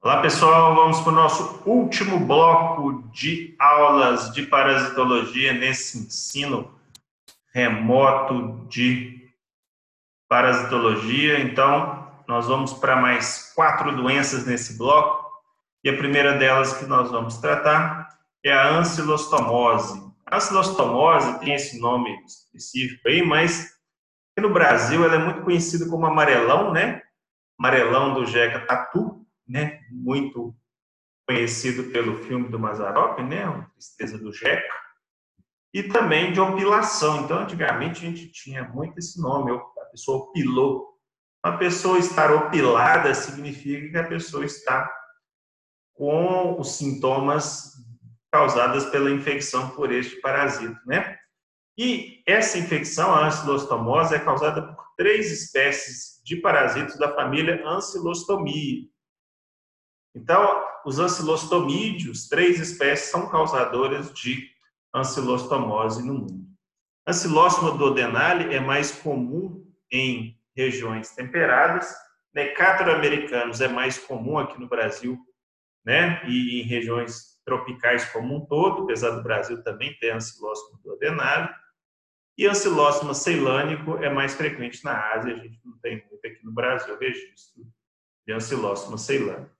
Olá, pessoal. Vamos para o nosso último bloco de aulas de parasitologia nesse ensino remoto de parasitologia. Então, nós vamos para mais quatro doenças nesse bloco. E a primeira delas que nós vamos tratar é a ancilostomose. A ancilostomose tem esse nome específico aí, mas no Brasil ela é muito conhecida como amarelão, né? Amarelão do Jeca Tatu né, muito conhecido pelo filme do Mazarop, né, a Tristeza do Jeca, e também de opilação. Então, antigamente a gente tinha muito esse nome, a pessoa opilou. Uma pessoa estar opilada significa que a pessoa está com os sintomas causados pela infecção por este parasito, né? E essa infecção, a ancilostomose, é causada por três espécies de parasitos da família Ancilostomia. Então, os ancilostomídeos, três espécies, são causadoras de ancilostomose no mundo. Ancilóstoma duodenale é mais comum em regiões temperadas. Necator americanos é mais comum aqui no Brasil, né? E em regiões tropicais como um todo, apesar do Brasil também ter ancilóstoma duodenale. E ancilóstoma ceilânico é mais frequente na Ásia, a gente não tem muito aqui no Brasil registro de ancilóstoma ceilânico.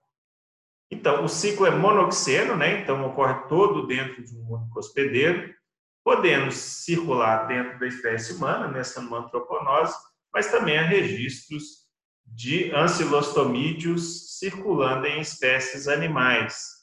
Então, o ciclo é monoxeno, né? então ocorre todo dentro de um único hospedeiro, podendo circular dentro da espécie humana, nessa antroponose, mas também há registros de ancilostomídeos circulando em espécies animais.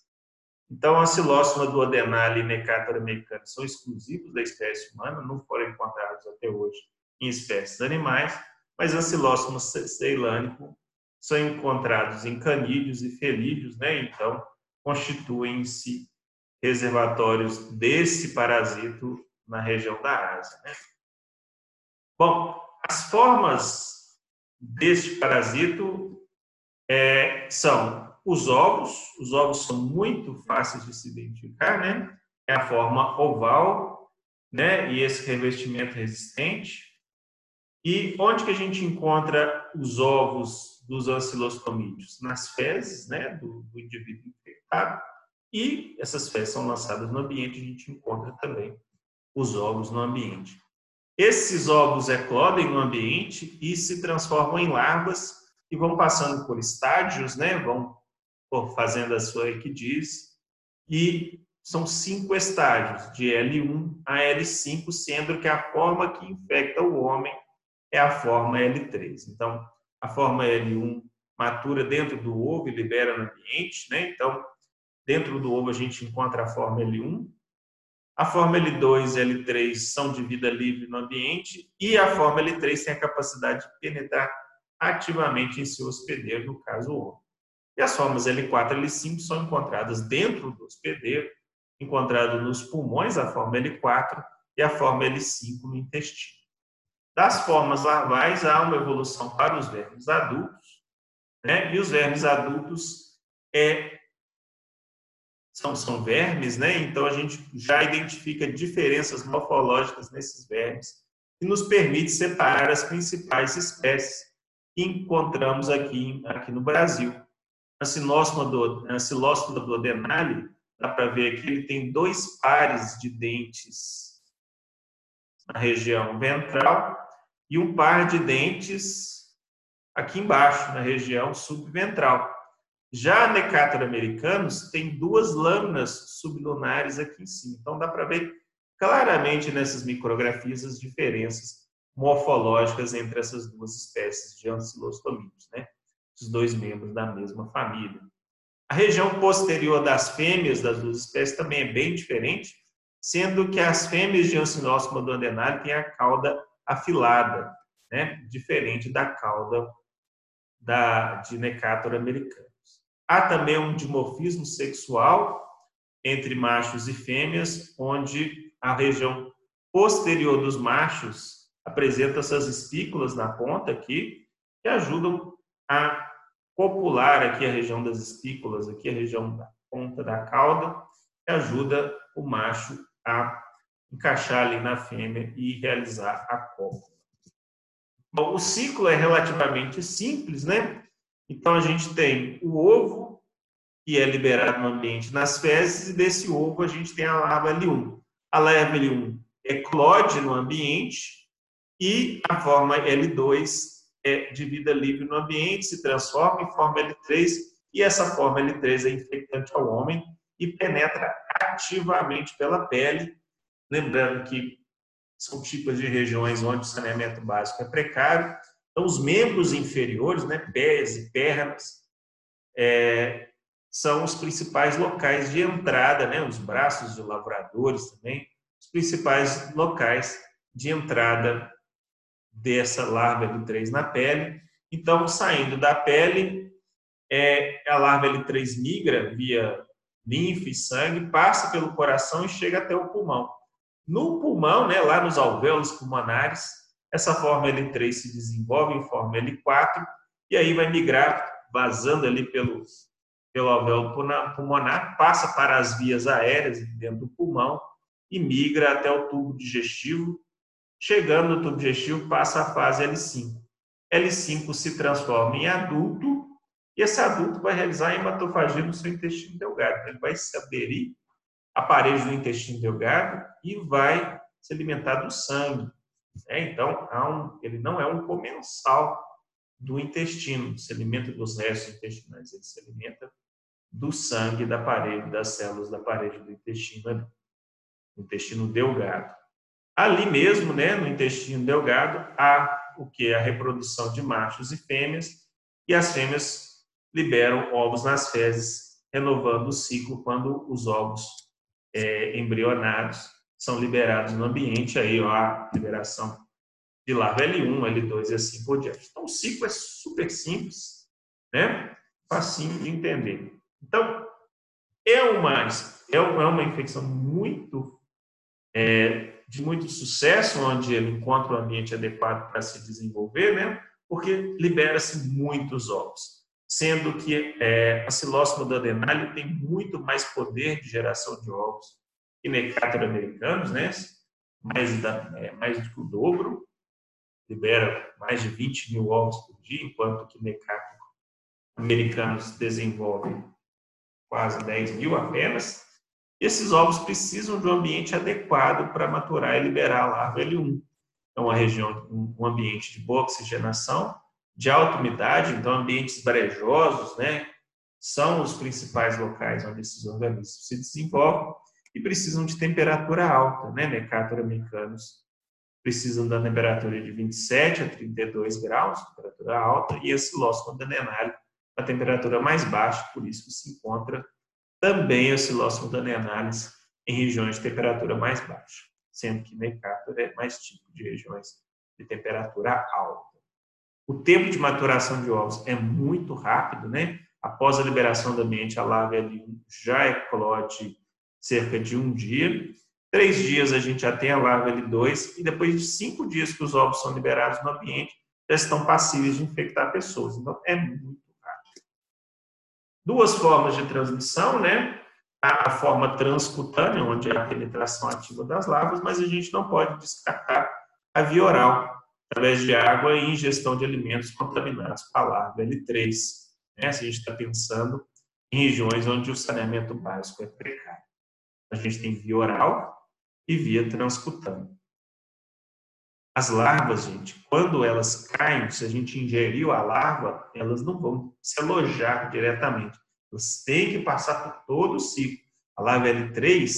Então, ancilóstoma duodenale e Necator americana são exclusivos da espécie humana, não foram encontrados até hoje em espécies animais, mas ancilóstomo ceilânico são encontrados em canídeos e felídeos, né? Então, constituem-se reservatórios desse parasito na região da Ásia. Né? Bom, as formas deste parasito é, são os ovos. Os ovos são muito fáceis de se identificar, né? É a forma oval, né? E esse revestimento resistente. E onde que a gente encontra os ovos dos ancilostomídeos nas fezes né, do, do indivíduo infectado, e essas fezes são lançadas no ambiente, a gente encontra também os ovos no ambiente. Esses ovos eclodem no ambiente e se transformam em larvas e vão passando por estágios, né? vão fazendo a sua equidise, e são cinco estágios, de L1 a L5, sendo que a forma que infecta o homem é a forma L3. Então, a forma L1 matura dentro do ovo e libera no ambiente, né? Então, dentro do ovo a gente encontra a forma L1. A forma L2 e L3 são de vida livre no ambiente e a forma L3 tem a capacidade de penetrar ativamente em seu hospedeiro, no caso o ovo. E as formas L4 e L5 são encontradas dentro do hospedeiro, encontrado nos pulmões, a forma L4, e a forma L5 no intestino. Das formas larvais, há uma evolução para os vermes adultos, né? e os vermes adultos é, são, são vermes, né? então a gente já identifica diferenças morfológicas nesses vermes, que nos permite separar as principais espécies que encontramos aqui, aqui no Brasil. A do, do adenale, dá para ver aqui, ele tem dois pares de dentes na região ventral e um par de dentes aqui embaixo, na região subventral. Já Necator americanos tem duas lâminas sublunares aqui em cima. Então dá para ver claramente nessas micrografias as diferenças morfológicas entre essas duas espécies de ancilostomídeos, né? Os dois membros da mesma família. A região posterior das fêmeas das duas espécies também é bem diferente, sendo que as fêmeas de Ancilostoma duodenale têm a cauda afilada, né? diferente da cauda da, de Necator americanos. Há também um dimorfismo sexual entre machos e fêmeas, onde a região posterior dos machos apresenta essas espículas na ponta aqui, que ajudam a copular aqui a região das espículas, aqui a região da ponta da cauda, que ajuda o macho a encaixar ali na fêmea e realizar a cópula. O ciclo é relativamente simples, né? Então a gente tem o ovo, e é liberado no ambiente nas fezes, e desse ovo a gente tem a larva L1. A larva L1 eclode no ambiente e a forma L2 é de vida livre no ambiente, se transforma em forma L3 e essa forma L3 é infectante ao homem e penetra ativamente pela pele. Lembrando que são tipos de regiões onde o saneamento básico é precário. Então, os membros inferiores, né, pés e pernas, é, são os principais locais de entrada, né, os braços dos lavradores também, os principais locais de entrada dessa larva L3 na pele. Então, saindo da pele, é, a larva L3 migra via linfa e sangue, passa pelo coração e chega até o pulmão. No pulmão, né, lá nos alvéolos pulmonares, essa forma L3 se desenvolve em forma L4 e aí vai migrar vazando ali pelo, pelo alvéolo pulmonar, passa para as vias aéreas dentro do pulmão e migra até o tubo digestivo. Chegando no tubo digestivo, passa a fase L5. L5 se transforma em adulto e esse adulto vai realizar a hematofagia no seu intestino delgado. Ele vai se aderir parede do intestino delgado e vai se alimentar do sangue. É, então, um, ele não é um comensal do intestino, se alimenta dos restos intestinais, ele se alimenta do sangue da parede, das células da parede do intestino, intestino delgado. Ali mesmo, né, no intestino delgado, há o que? A reprodução de machos e fêmeas, e as fêmeas liberam ovos nas fezes, renovando o ciclo quando os ovos é, embrionados são liberados no ambiente, aí ó, a liberação de larva L1, L2 e assim por diante. Então, o ciclo é super simples, né? facinho de entender. Então, é uma, é uma infecção muito é, de muito sucesso, onde ele encontra o ambiente adequado para se desenvolver, né? porque libera-se muitos ovos sendo que é, a Silósoma dandenale tem muito mais poder de geração de ovos que Necátor americanos, né? mais, da, é, mais do que o dobro, libera mais de 20 mil ovos por dia, enquanto que Necátor americanos desenvolvem quase 10 mil apenas. Esses ovos precisam de um ambiente adequado para maturar e liberar a larva L1. É uma região, um ambiente de boa oxigenação, de alta umidade, então ambientes brejosos, né, são os principais locais onde esses organismos se desenvolvem e precisam de temperatura alta, né, Mercator americanos precisam da temperatura de 27 a 32 graus, temperatura alta, e esse Loscon danenário a temperatura mais baixa, por isso se encontra também o Silócio danenalis em regiões de temperatura mais baixa, sendo que Mercator é mais tipo de regiões de temperatura alta. O tempo de maturação de ovos é muito rápido, né? Após a liberação do ambiente, a larva L1 já eclode cerca de um dia. Três dias a gente já tem a larva L2 e depois de cinco dias que os ovos são liberados no ambiente, já estão passíveis de infectar pessoas. Então, é muito rápido. Duas formas de transmissão, né? A forma transcutânea, onde é a penetração ativa das larvas, mas a gente não pode descartar a via oral, através de água e ingestão de alimentos contaminados larva L3. Né? Se a gente está pensando em regiões onde o saneamento básico é precário. A gente tem via oral e via transcutânea. As larvas, gente, quando elas caem, se a gente ingeriu a larva, elas não vão se alojar diretamente. Elas têm que passar por todo o ciclo. A larva L3,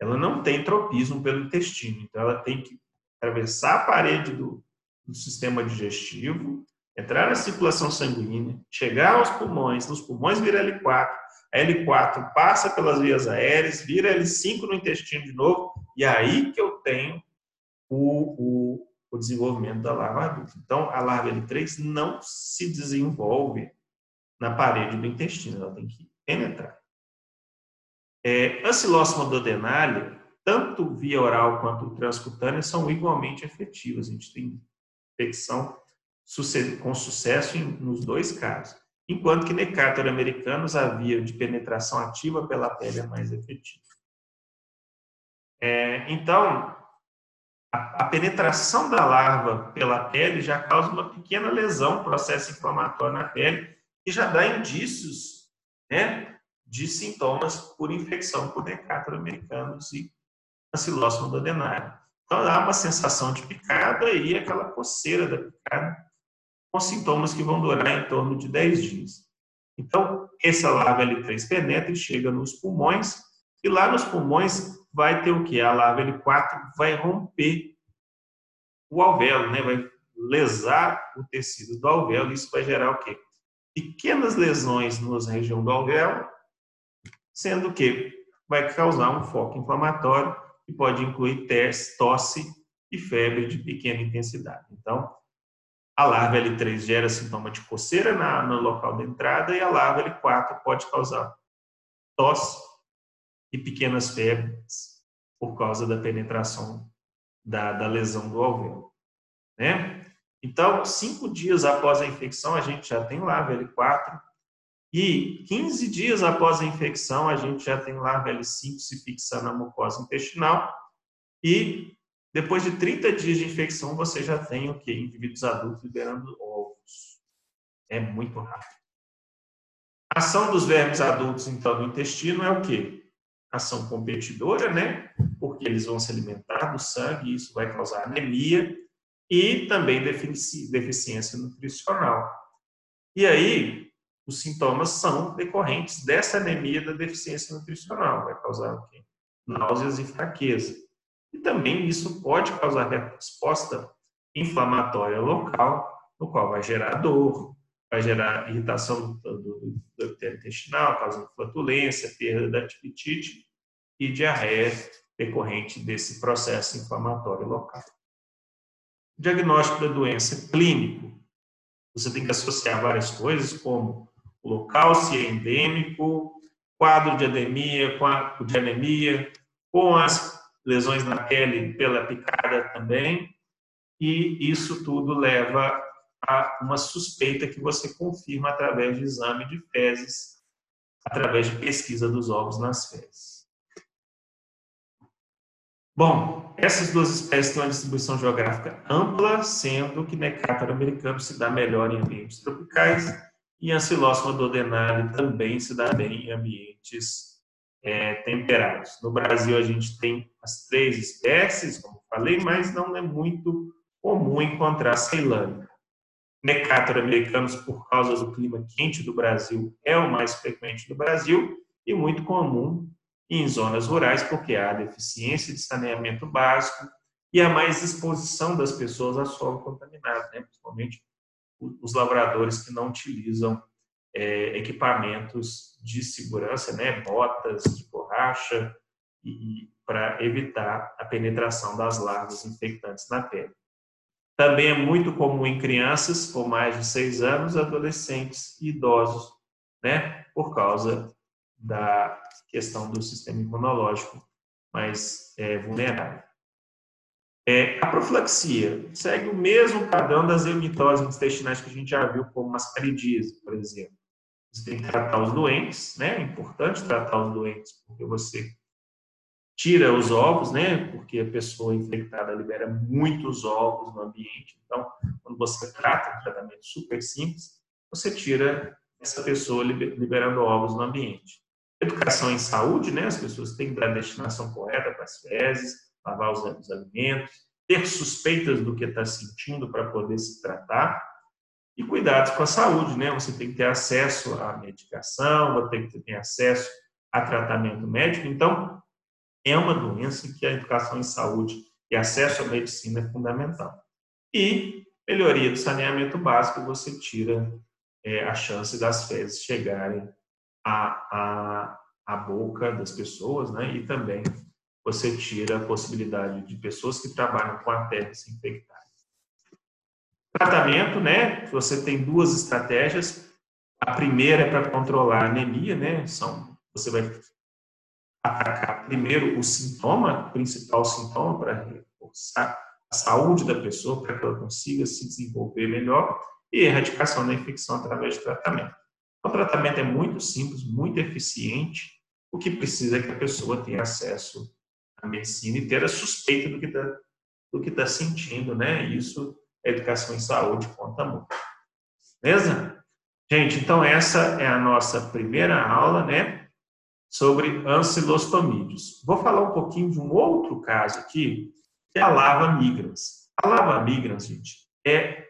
ela não tem tropismo pelo intestino, então ela tem que atravessar a parede do, do sistema digestivo, entrar na circulação sanguínea, chegar aos pulmões, nos pulmões vira L4, a L4 passa pelas vias aéreas, vira L5 no intestino de novo, e aí que eu tenho o, o, o desenvolvimento da larva adulta. Então, a larva L3 não se desenvolve na parede do intestino, ela tem que penetrar. É, duodenale, tanto via oral quanto transcutânea, são igualmente efetivas. A gente tem infecção com sucesso nos dois casos, enquanto que Necator americanos a via de penetração ativa pela pele é mais efetiva. É, então, a, a, penetração da larva pela pele já causa uma pequena lesão, processo inflamatório na pele, e já dá indícios né, de sintomas por infecção por decátero americanos e ancilóstomo duodenário. Então, dá uma sensação de picada e aquela coceira da picada, com sintomas que vão durar em torno de 10 dias. Então, essa larva L3 penetra e chega nos pulmões, e lá nos pulmões vai ter o que? A larva L4 vai romper o alvéolo, né? vai lesar o tecido do alvéolo, isso vai gerar o quê? Pequenas lesões na região do alvéolo, sendo que vai causar um foco inflamatório que pode incluir tosse e febre de pequena intensidade. Então, a larva L3 gera sintoma de coceira na, no local da entrada e a larva L4 pode causar tosse e pequenas febres por causa da penetração da, da lesão do alvéolo. Né? Então, cinco dias após a infecção, a gente já tem larva L4 e 15 dias após a infecção, a gente já tem larva L5 se fixando na mucosa intestinal e depois de 30 dias de infecção, você já tem o que? Indivíduos adultos liberando ovos. É muito rápido. A ação dos vermes adultos, então, no intestino é o quê? Ação competidora, né? Porque eles vão se alimentar do sangue, isso vai causar anemia e também deficiência nutricional. E aí, os sintomas são decorrentes dessa anemia da deficiência nutricional. Vai causar? Náuseas e fraqueza. E também isso pode causar resposta inflamatória local, no qual vai gerar dor, vai gerar irritação do, epitélio intestinal, causando flatulência, perda da apetite e diarreia decorrente desse processo inflamatório local. Diagnóstico da doença clínico. Você tem que associar várias coisas, como local, se é endêmico, quadro de anemia, quadro de anemia, com as lesões na pele pela picada também, e isso tudo leva a uma suspeita que você confirma através de exame de fezes, através de pesquisa dos ovos nas fezes. Bom, essas duas espécies têm uma distribuição geográfica ampla, sendo que Necápara americano se dá melhor em ambientes tropicais e Ancilóstoma dodenale também se dá bem em ambientes é, temperados. No Brasil, a gente tem as três espécies, como falei, mas não é muito comum encontrar ceilânica. Necátor americanos, por causa do clima quente do Brasil, é o mais frequente do Brasil e muito comum em zonas rurais, porque há deficiência de saneamento básico e há mais exposição das pessoas a solo contaminado, né? principalmente os lavradores que não utilizam é, equipamentos de segurança, né, botas de borracha, e, para evitar a penetração das larvas infectantes na pele. Também é muito comum em crianças com mais de seis anos, adolescentes e idosos, né, por causa da questão do sistema imunológico mais é, vulnerável. É, a profilaxia segue o mesmo padrão das eumitoses intestinais que a gente já viu, como as caridíase, por exemplo. Você tem que tratar os doentes, né? É importante tratar os doentes, porque você tira os ovos, né? Porque a pessoa infectada libera muitos ovos no ambiente. Então, quando você trata um tratamento super simples, você tira essa pessoa liberando ovos no ambiente. Educação em saúde, né? As pessoas têm que dar a destinação correta para as fezes, lavar os, os alimentos, ter suspeitas do que está sentindo para poder se tratar e cuidados com a saúde, né? Você tem que ter acesso à medicação, você tem que ter acesso a tratamento médico. Então, é uma doença em que a educação em saúde e acesso à medicina é fundamental. E melhoria do saneamento básico, você tira é, a chance das fezes chegarem à, à, boca das pessoas, né? E também você tira a possibilidade de pessoas que trabalham com a terra se infectar. Tratamento, né? Você tem duas estratégias. A primeira é para controlar a anemia, né? São, você vai atacar primeiro o sintoma, o principal sintoma, para reforçar a saúde da pessoa, para que ela consiga se desenvolver melhor, e erradicação da infecção através de tratamento. O tratamento é muito simples, muito eficiente. O que precisa é que a pessoa tenha acesso à medicina e ter a suspeita do que está do que tá sentindo, né? Isso educação em saúde conta muito. Beleza? Gente, então essa é a nossa primeira aula, né? sobre ancilostomídeos. Vou falar um pouquinho de um outro caso aqui, que é a lava migrans. A lava migrans, gente, é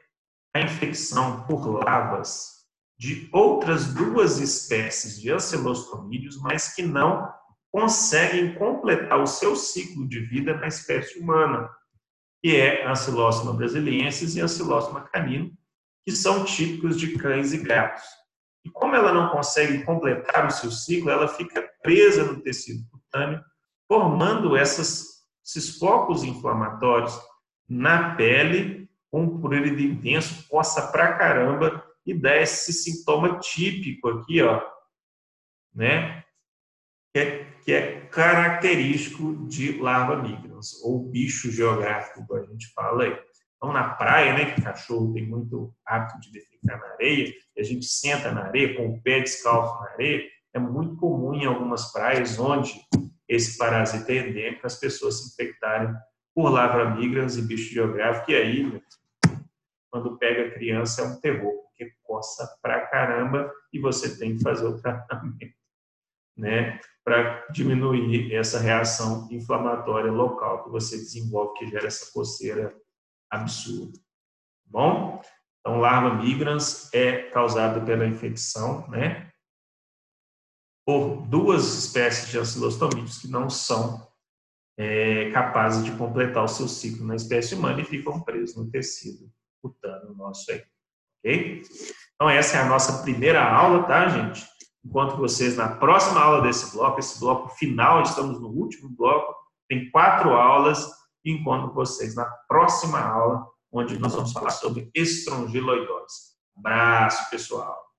a infecção por lavas de outras duas espécies de ancilostomídeos, mas que não conseguem completar o seu ciclo de vida na espécie humana, que é Ancilóstoma brasiliensis e Ancilóstoma canino, que são típicos de cães e gatos. E como ela não consegue completar o seu ciclo, ela fica presa no tecido cutâneo, formando essas, esses focos inflamatórios na pele, com um prurido intenso, coça pra caramba e dá esse sintoma típico aqui, ó, né? Que é, que é característico de larva migrans, ou bicho geográfico, a gente fala aí. Então, na praia, né, que cachorro tem muito hábito de defecar na areia, e a gente senta na areia, com o pé descalço na areia, é muito comum em algumas praias onde esse parasita é endêmico, as pessoas se infectarem por lavra migrans e bicho geográfico, e aí, quando pega criança, é um terror, porque coça pra caramba e você tem que fazer o tratamento, né, para diminuir essa reação inflamatória local que você desenvolve, que gera essa coceira absurdo. Bom, então larva migrans é causada pela infecção, né? Por duas espécies de ancilostomídeos que não são é, capazes de completar o seu ciclo na espécie humana e ficam presos no tecido cutâneo nosso aí, ok? Então essa é a nossa primeira aula, tá, gente? Enquanto vocês na próxima aula desse bloco, esse bloco final, estamos no último bloco, tem quatro aulas e encontro vocês na próxima aula, onde nós vamos falar sobre estrongiloidose. Abraço, pessoal!